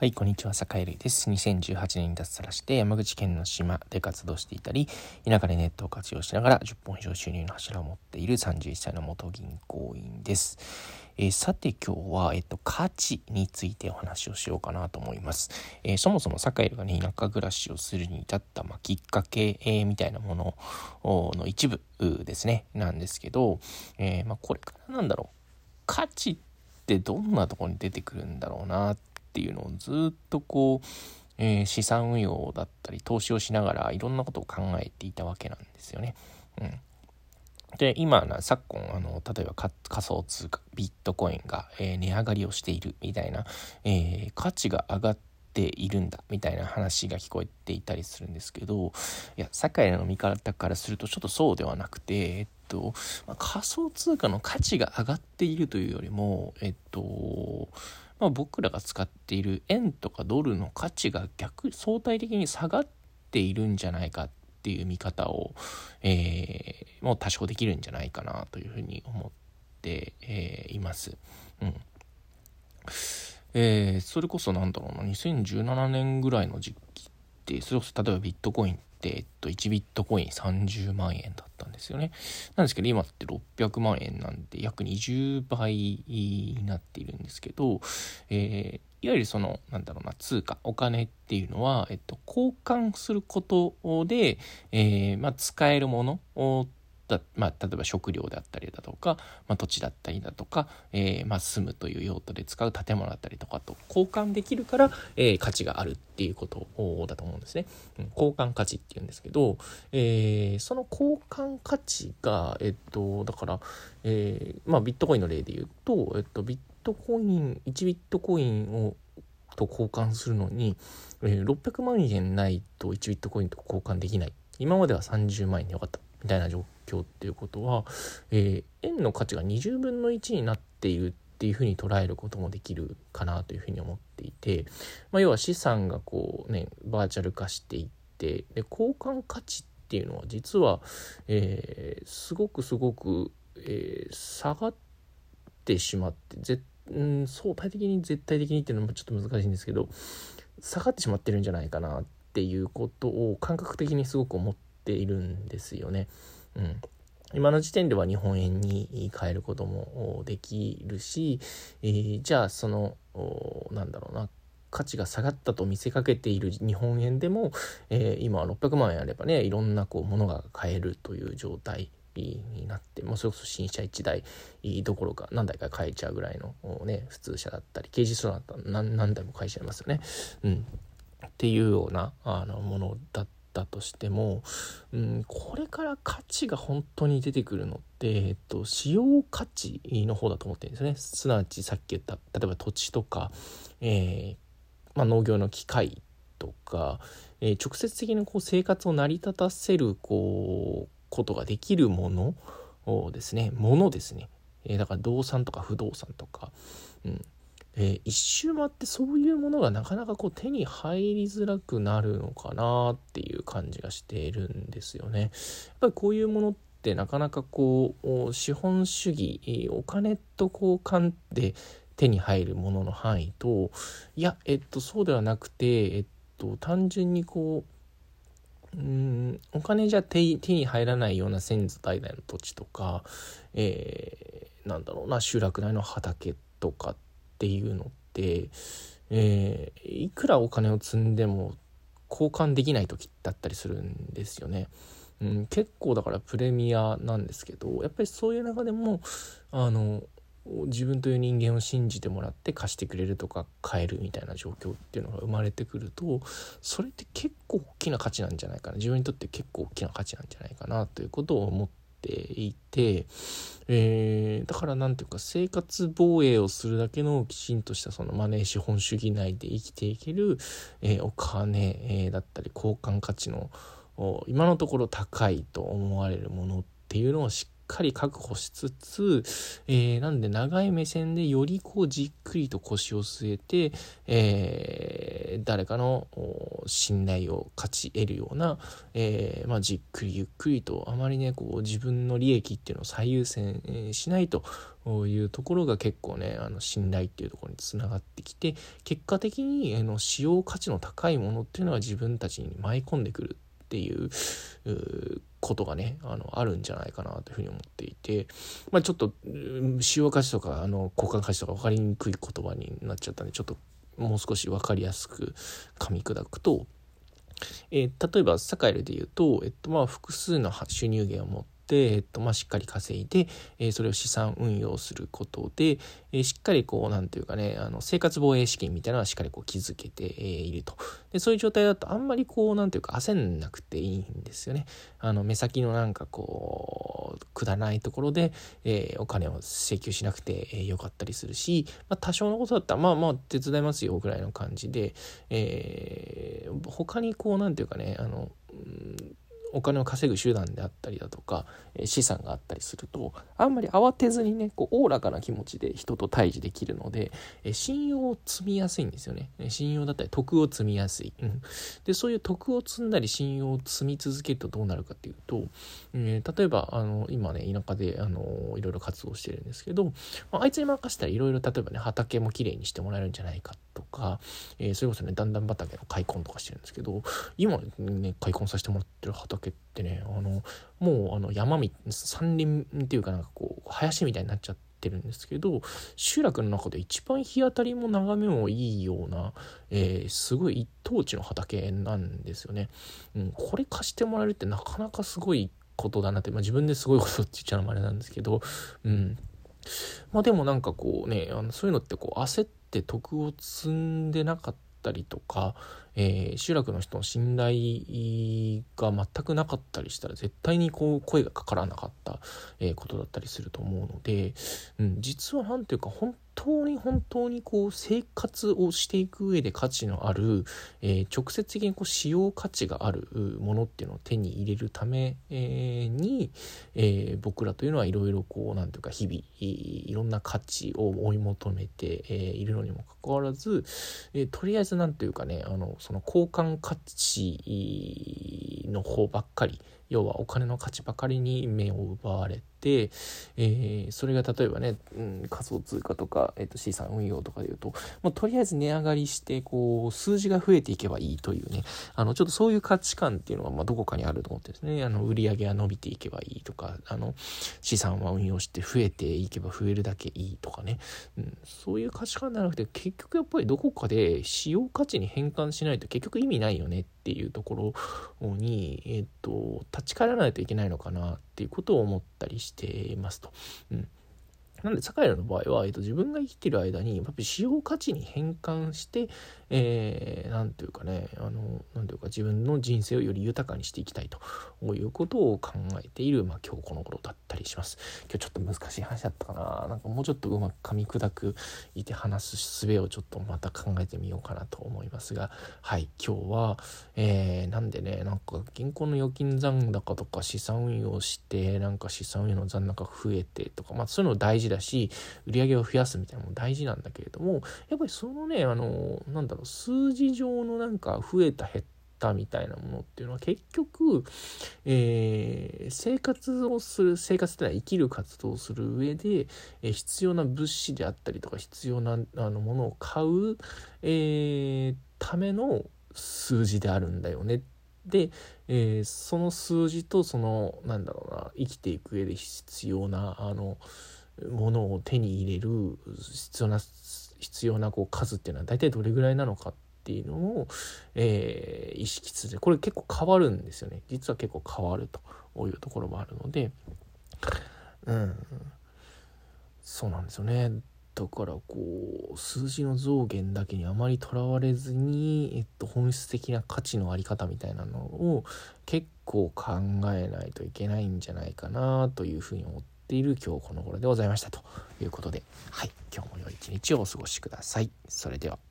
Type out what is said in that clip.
はい、こんにちは、坂井瑠です。2018年に脱サラして山口県の島で活動していたり、田舎でネットを活用しながら10本以上収入の柱を持っている31歳の元銀行員です。えー、さて今日は、えっと、価値についてお話をしようかなと思います。えー、そもそも坂井がね、田舎暮らしをするに至った、まあ、きっかけ、えー、みたいなものの一部ですね、なんですけど、えまあ、これからなんだろう、価値ってどんなとこに出てくるんだろうなってっていうのをずっとこう、えー、資産運用だったり投資をしながらいろんなことを考えていたわけなんですよね。うん、で今な昨今あの例えば仮想通貨ビットコインが、えー、値上がりをしているみたいな、えー、価値が上がっているんだみたいな話が聞こえていたりするんですけどいや酒井の見方からするとちょっとそうではなくて、えっとまあ、仮想通貨の価値が上がっているというよりもえっとまあ、僕らが使っている円とかドルの価値が逆相対的に下がっているんじゃないかっていう見方を、えー、もう多少できるんじゃないかなというふうに思って、えー、います。うんえー、それこそなんだろうな2017年ぐらいの時期それこそ例えばビットコインって、えっと、1ビットコイン30万円だったんですよね。なんですけど、今って600万円なんで、約20倍になっているんですけど、えー、いわゆるその、なんだろうな、通貨、お金っていうのは、えっと、交換することで、えー、まあ、使えるものだ、まあ、例えば食料であったりだとか、まあ、土地だったりだとか、えー、まあ、住むという用途で使う建物だったりとかと交換できるから、えー、価値があるっていうことだと思うんですね。交換価値っていうんですけど、えー、その交換価値が、えっと、だから、えまあ、ビットコインの例で言うと、えっと、ビットコイン、1ビットコインをと交換するのに、えー、600万円ないと1ビットコインと交換できない。今までは30万円でよかった。みたいな状況っていうことは、えー、円の価値が20分の1になっているっていうふうに捉えることもできるかなというふうに思っていて、まあ、要は資産がこうねバーチャル化していってで交換価値っていうのは実は、えー、すごくすごく、えー、下がってしまって絶うん、相対的に絶対的にっていうのもちょっと難しいんですけど下がってしまってるんじゃないかなっていうことを感覚的にすごく思っているんですよね。うん、今の時点では日本円に変えることもできるし、えー、じゃあそのなんだろうな。価値が下がったと見せかけている日本円でも、えー、今は600万円あればねいろんなこう物が買えるという状態になってもうそれこそ新車1台どころか何台か買えちゃうぐらいのね普通車だったり軽自動車だったら何何台も買えちゃいますよね。うん、っていうようなあのものだったったとしても、うん、これから価値が本当に出てくるのって、えっと、使用価値の方だと思ってるんですね。すなわちさっき言った例えば土地とか、えー、まあ、農業の機械とか、えー、直接的にこう生活を成り立たせるこうことができるものをですねものですね、えー、だから動産とか不動産とか、うん、えー、一周回ってそういうものがなかなかこう手に入りづらくなるのかなっていう感じがしているんですよね。やっぱりこういうものってなかなかこう資本主義お金と交換で手に入るものの範囲といやえっとそうではなくてえっと単純にこううんお金じゃ手手に入らないような先祖代々の土地とか、えー、なんだろうな集落内の畑とかってていうのって、えー、いくらお金を積んでも交換できない時だったりするんですよね。うん、結構だからプレミアなんですけどやっぱりそういう中でもあの自分という人間を信じてもらって貸してくれるとか買えるみたいな状況っていうのが生まれてくるとそれって結構大きな価値なんじゃないかな自分にとって結構大きな価値なんじゃないかなということを思っていて、えー、だから何ていうか生活防衛をするだけのきちんとしたそのマネー資本主義内で生きていける、えー、お金、えー、だったり交換価値の今のところ高いと思われるものっていうのをしっかり確保しつつ、えー、なんで長い目線でよりこうじっくりと腰を据えて、えー、誰かの信頼を勝ち得るような、えー、まあ、じっくりゆっくりとあまりねこう自分の利益っていうのを最優先しないというところが結構ねあの信頼っていうところにつながってきて結果的にあの使用価値の高いものっていうのは自分たちに舞い込んでくる。っていうことがねあのあるんじゃないかなというふうに思っていて、まあ、ちょっと使用価値とかあの交換価値とか分かりにくい言葉になっちゃったんでちょっともう少し分かりやすく噛み砕くと、えー、例えばサカエルで言うと、えっと、まあ複数の収入源を持って、えっとまあ、しっかり稼いで、え、それを資産運用することで、え、しっかりこう何て言うかねあの生活防衛資金みたいなのはしっかりこう築けて、えいると。でそういう状態だとあんまりこう何て言うか焦んなくていいんですよね。あの目先のなんかこうくだらないところで、えお金を請求しなくて、えよかったりするし、まあ、多少のことだったらまあまあ手伝いますよぐらいの感じで、えー、他にこう何て言うかねあの、うんお金を稼ぐ手段であったりだとか、え資産があったりするとあんまり慌てずにねこうおおらかな気持ちで人と対峙できるので、え信用を積みやすいんですよね。信用だったり徳を積みやすい、うん、でそういう徳を積んだり信用を積み続けるとどうなるかっていうと、えー、例えばあの今ね田舎であのいろいろ活動してるんですけど、まあ、あいつに任せたらいろいろ例えばね畑もきれいにしてもらえるんじゃないかとか、えー、それこそね段々畑の開墾とかしてるんですけど今ね開墾させてもらってる畑ってねあのもうあの山み山林っていうかなんかこう林みたいになっちゃってるんですけど集落の中で一番日当たりも眺めもいいような、えー、すごい一等地の畑なんですよね、うん、これ貸してもらえるってなかなかすごいことだなって、まあ、自分ですごいことって言っちゃうのもあれなんですけどうん。まあでもなんかこうねあのそういうのってこう焦って徳を積んでなかったりとか、えー、集落の人の信頼が全くなかったりしたら絶対にこう声がかからなかった、えー、ことだったりすると思うので、うん、実は何ていうか本当に本当にこう生活をしていく上で価値のある、えー、直接的にこう使用価値があるものっていうのを手に入れるため、に、えー、僕らというのはいろいろこう何ていうか日々いろんな価値を追い求めて、いるのにもかかわらず、えとりあえず何ていうかねあのその交換価値の方ばっかり。要はお金の価値ばかりに目を奪われ、えー、それが例えばね、うん、仮想通貨とか、えー、と資産運用とかでいうともうとりあえず値上がりしてこう数字が増えていけばいいというねあのちょっとそういう価値観っていうのはまあどこかにあると思ってですね。あの売り上げが伸びていけばいいとかあの資産は運用して増えていけば増えるだけいいとかね、うん、そういう価値観じゃなくて結局やっぱりどこかで使用価値に変換しないと結局意味ないよねっていうところに、えっと、立ち返らないといけないのかなっていうことを思ったりしてしていますと。うんなんで、坂井の場合は、えっと、自分が生きてる間に、やっぱり使用価値に変換して、えー、なんていうかね、あの、なんていうか自分の人生をより豊かにしていきたいということを考えている、まあ今日この頃だったりします。今日ちょっと難しい話だったかな。なんかもうちょっとうまく噛み砕くいて話す術をちょっとまた考えてみようかなと思いますが、はい、今日は、えー、なんでね、なんか銀行の預金残高とか資産運用して、なんか資産運用の残高増えてとか、まあそういうの大事だし、売り上げを増やすみたいなのも大事なんだけれども、やっぱりそのね、あの、なんだろう、数字上のなんか増えた減ったみたいなものっていうのは結局、えー、生活をする生活っていうのは生きる活動をする上で、えー、必要な物資であったりとか必要なあのものを買う、えー、ための数字であるんだよね。で、えー、その数字とそのなんだろうな生きていく上で必要なあのものを手に入れる必要な必要なこう数っていうのは大体どれぐらいなのかっていうのを、えー、意識する。これ結構変わるんですよね。実は結構変わるというところもあるので。うん。そうなんですよね。だからこう数字の増減だけにあまりとらわれずに、えっと、本質的な価値のあり方みたいなのを結構考えないといけないんじゃないかなというふうに思ってている今日この頃でございましたということで、はい、今日も良い一日をお過ごしください。それでは。